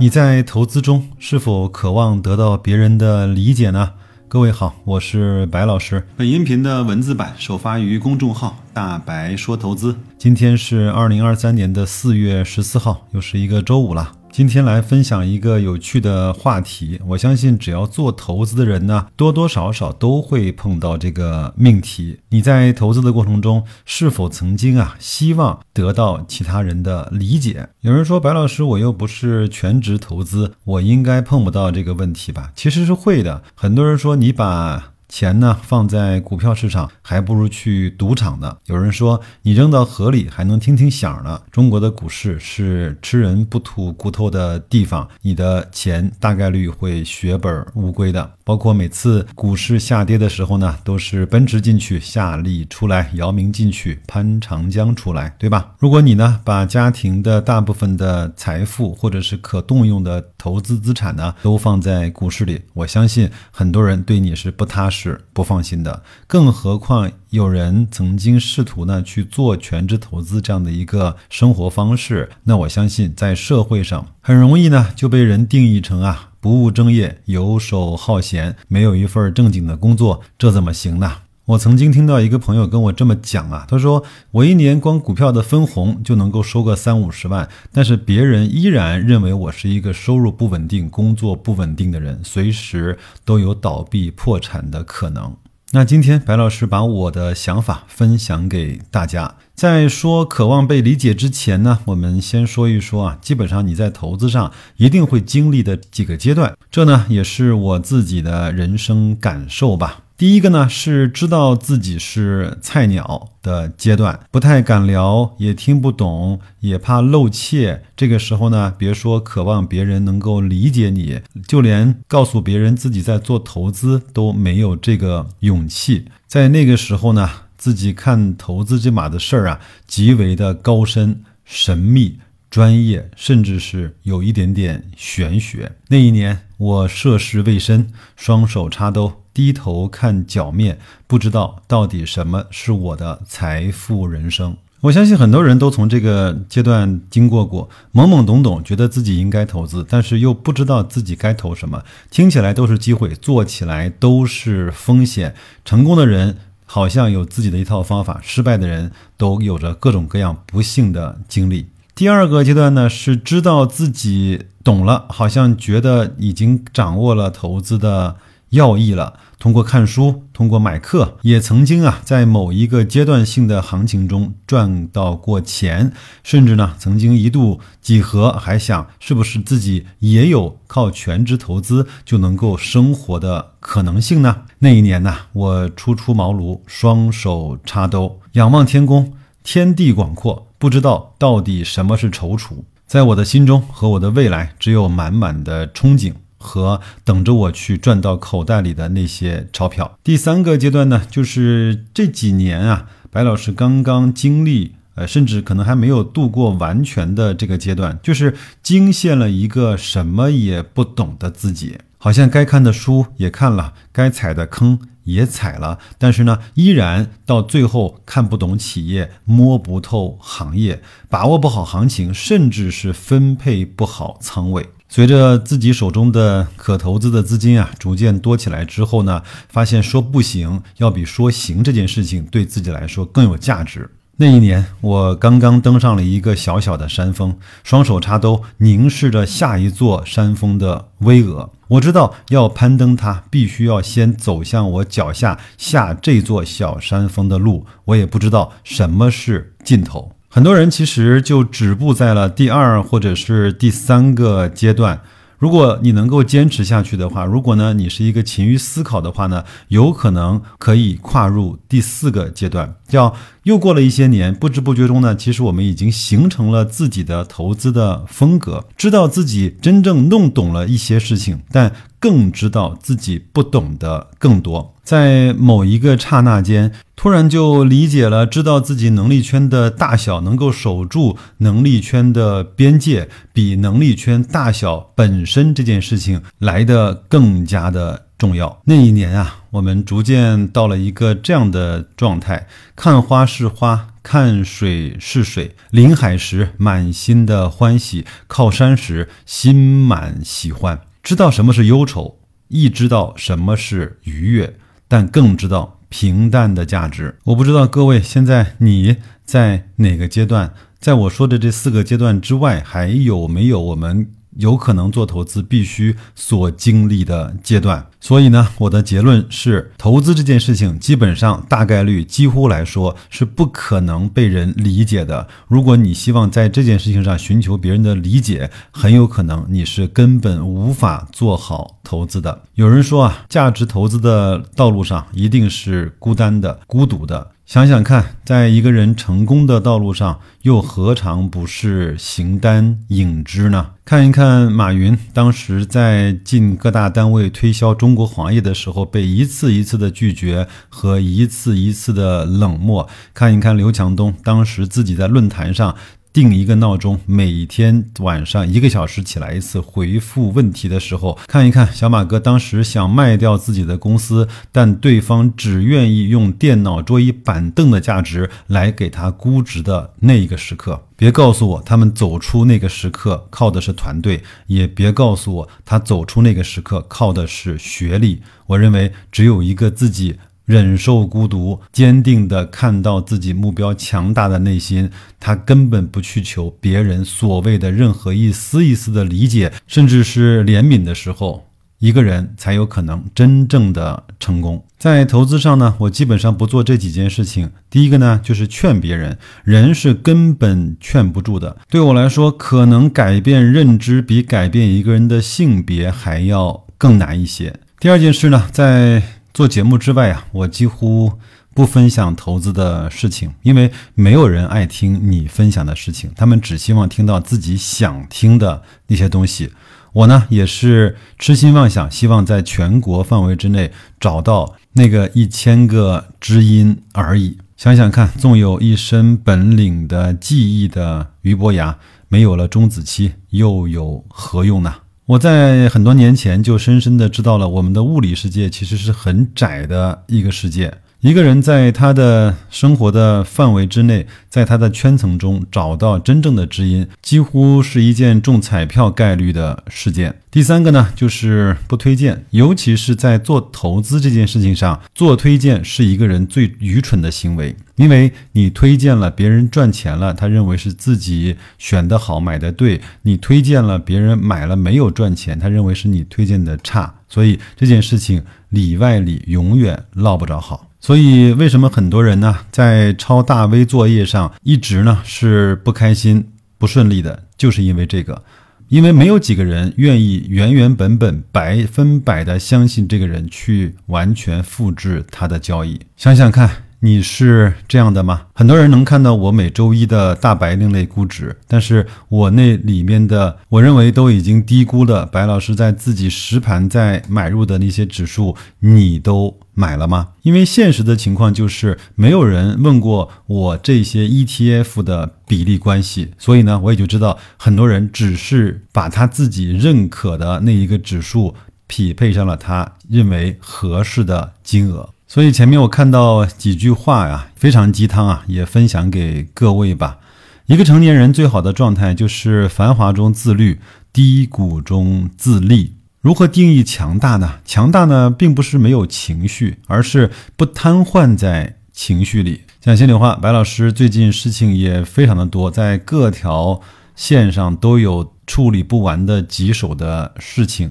你在投资中是否渴望得到别人的理解呢？各位好，我是白老师。本音频的文字版首发于公众号“大白说投资”。今天是二零二三年的四月十四号，又是一个周五了。今天来分享一个有趣的话题。我相信，只要做投资的人呢，多多少少都会碰到这个命题。你在投资的过程中，是否曾经啊，希望得到其他人的理解？有人说，白老师，我又不是全职投资，我应该碰不到这个问题吧？其实是会的。很多人说，你把。钱呢放在股票市场，还不如去赌场呢。有人说，你扔到河里还能听听响呢。中国的股市是吃人不吐骨头的地方，你的钱大概率会血本无归的。包括每次股市下跌的时候呢，都是奔驰进去，夏利出来，姚明进去，潘长江出来，对吧？如果你呢，把家庭的大部分的财富或者是可动用的投资资产呢，都放在股市里，我相信很多人对你是不踏实、是不放心的。更何况有人曾经试图呢去做全职投资这样的一个生活方式，那我相信在社会上很容易呢就被人定义成啊。不务正业、游手好闲，没有一份正经的工作，这怎么行呢？我曾经听到一个朋友跟我这么讲啊，他说我一年光股票的分红就能够收个三五十万，但是别人依然认为我是一个收入不稳定、工作不稳定的人，随时都有倒闭破产的可能。那今天白老师把我的想法分享给大家。在说渴望被理解之前呢，我们先说一说啊，基本上你在投资上一定会经历的几个阶段，这呢也是我自己的人生感受吧。第一个呢是知道自己是菜鸟的阶段，不太敢聊，也听不懂，也怕露怯。这个时候呢，别说渴望别人能够理解你，就连告诉别人自己在做投资都没有这个勇气。在那个时候呢。自己看投资这码的事儿啊，极为的高深、神秘、专业，甚至是有一点点玄学。那一年，我涉世未深，双手插兜，低头看脚面，不知道到底什么是我的财富人生。我相信很多人都从这个阶段经过过，懵懵懂懂，觉得自己应该投资，但是又不知道自己该投什么。听起来都是机会，做起来都是风险。成功的人。好像有自己的一套方法，失败的人都有着各种各样不幸的经历。第二个阶段呢，是知道自己懂了，好像觉得已经掌握了投资的要义了。通过看书，通过买课，也曾经啊，在某一个阶段性的行情中赚到过钱，甚至呢，曾经一度几何，还想是不是自己也有靠全职投资就能够生活的可能性呢？那一年呢，我初出茅庐，双手插兜，仰望天空，天地广阔，不知道到底什么是踌躇，在我的心中和我的未来，只有满满的憧憬。和等着我去赚到口袋里的那些钞票。第三个阶段呢，就是这几年啊，白老师刚刚经历，呃，甚至可能还没有度过完全的这个阶段，就是惊现了一个什么也不懂的自己。好像该看的书也看了，该踩的坑也踩了，但是呢，依然到最后看不懂企业，摸不透行业，把握不好行情，甚至是分配不好仓位。随着自己手中的可投资的资金啊逐渐多起来之后呢，发现说不行要比说行这件事情对自己来说更有价值。那一年，我刚刚登上了一个小小的山峰，双手插兜，凝视着下一座山峰的巍峨。我知道要攀登它，必须要先走向我脚下下这座小山峰的路。我也不知道什么是尽头。很多人其实就止步在了第二或者是第三个阶段。如果你能够坚持下去的话，如果呢你是一个勤于思考的话呢，有可能可以跨入第四个阶段，叫又过了一些年，不知不觉中呢，其实我们已经形成了自己的投资的风格，知道自己真正弄懂了一些事情，但更知道自己不懂的更多。在某一个刹那间，突然就理解了，知道自己能力圈的大小，能够守住能力圈的边界，比能力圈大小本身这件事情来的更加的重要。那一年啊，我们逐渐到了一个这样的状态：看花是花。看水是水，临海时满心的欢喜，靠山时心满喜欢。知道什么是忧愁，亦知道什么是愉悦，但更知道平淡的价值。我不知道各位现在你在哪个阶段，在我说的这四个阶段之外，还有没有我们？有可能做投资必须所经历的阶段，所以呢，我的结论是，投资这件事情基本上大概率几乎来说是不可能被人理解的。如果你希望在这件事情上寻求别人的理解，很有可能你是根本无法做好投资的。有人说啊，价值投资的道路上一定是孤单的、孤独的。想想看，在一个人成功的道路上，又何尝不是形单影只呢？看一看马云当时在进各大单位推销中国黄页的时候，被一次一次的拒绝和一次一次的冷漠；看一看刘强东当时自己在论坛上。定一个闹钟，每天晚上一个小时起来一次回复问题的时候，看一看小马哥当时想卖掉自己的公司，但对方只愿意用电脑、桌椅、板凳的价值来给他估值的那一个时刻。别告诉我他们走出那个时刻靠的是团队，也别告诉我他走出那个时刻靠的是学历。我认为只有一个自己。忍受孤独，坚定地看到自己目标强大的内心，他根本不去求别人所谓的任何一丝一丝的理解，甚至是怜悯的时候，一个人才有可能真正的成功。在投资上呢，我基本上不做这几件事情。第一个呢，就是劝别人，人是根本劝不住的。对我来说，可能改变认知比改变一个人的性别还要更难一些。第二件事呢，在做节目之外啊，我几乎不分享投资的事情，因为没有人爱听你分享的事情，他们只希望听到自己想听的那些东西。我呢也是痴心妄想，希望在全国范围之内找到那个一千个知音而已。想想看，纵有一身本领的技艺的俞伯牙，没有了钟子期，又有何用呢？我在很多年前就深深的知道了，我们的物理世界其实是很窄的一个世界。一个人在他的生活的范围之内，在他的圈层中找到真正的知音，几乎是一件中彩票概率的事件。第三个呢，就是不推荐，尤其是在做投资这件事情上，做推荐是一个人最愚蠢的行为，因为你推荐了别人赚钱了，他认为是自己选的好，买的对；你推荐了别人买了没有赚钱，他认为是你推荐的差。所以这件事情里外里永远落不着好。所以，为什么很多人呢，在抄大 V 作业上一直呢是不开心、不顺利的？就是因为这个，因为没有几个人愿意原原本本、百分百的相信这个人，去完全复制他的交易。想想看。你是这样的吗？很多人能看到我每周一的大白另类估值，但是我那里面的，我认为都已经低估了。白老师在自己实盘在买入的那些指数，你都买了吗？因为现实的情况就是没有人问过我这些 ETF 的比例关系，所以呢，我也就知道很多人只是把他自己认可的那一个指数匹配上了他认为合适的金额。所以前面我看到几句话呀，非常鸡汤啊，也分享给各位吧。一个成年人最好的状态就是繁华中自律，低谷中自立。如何定义强大呢？强大呢，并不是没有情绪，而是不瘫痪在情绪里。讲心里话，白老师最近事情也非常的多，在各条线上都有处理不完的棘手的事情。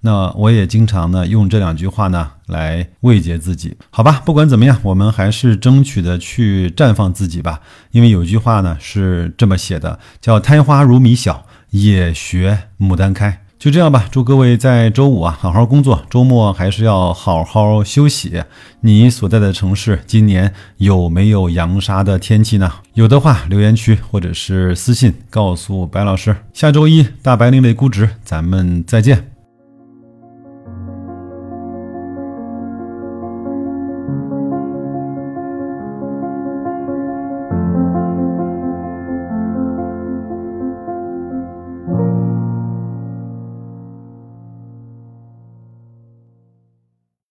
那我也经常呢用这两句话呢来慰藉自己，好吧，不管怎么样，我们还是争取的去绽放自己吧。因为有句话呢是这么写的，叫“苔花如米小，也学牡丹开”。就这样吧，祝各位在周五啊好好工作，周末还是要好好休息。你所在的城市今年有没有扬沙的天气呢？有的话，留言区或者是私信告诉白老师。下周一大白另类估值，咱们再见。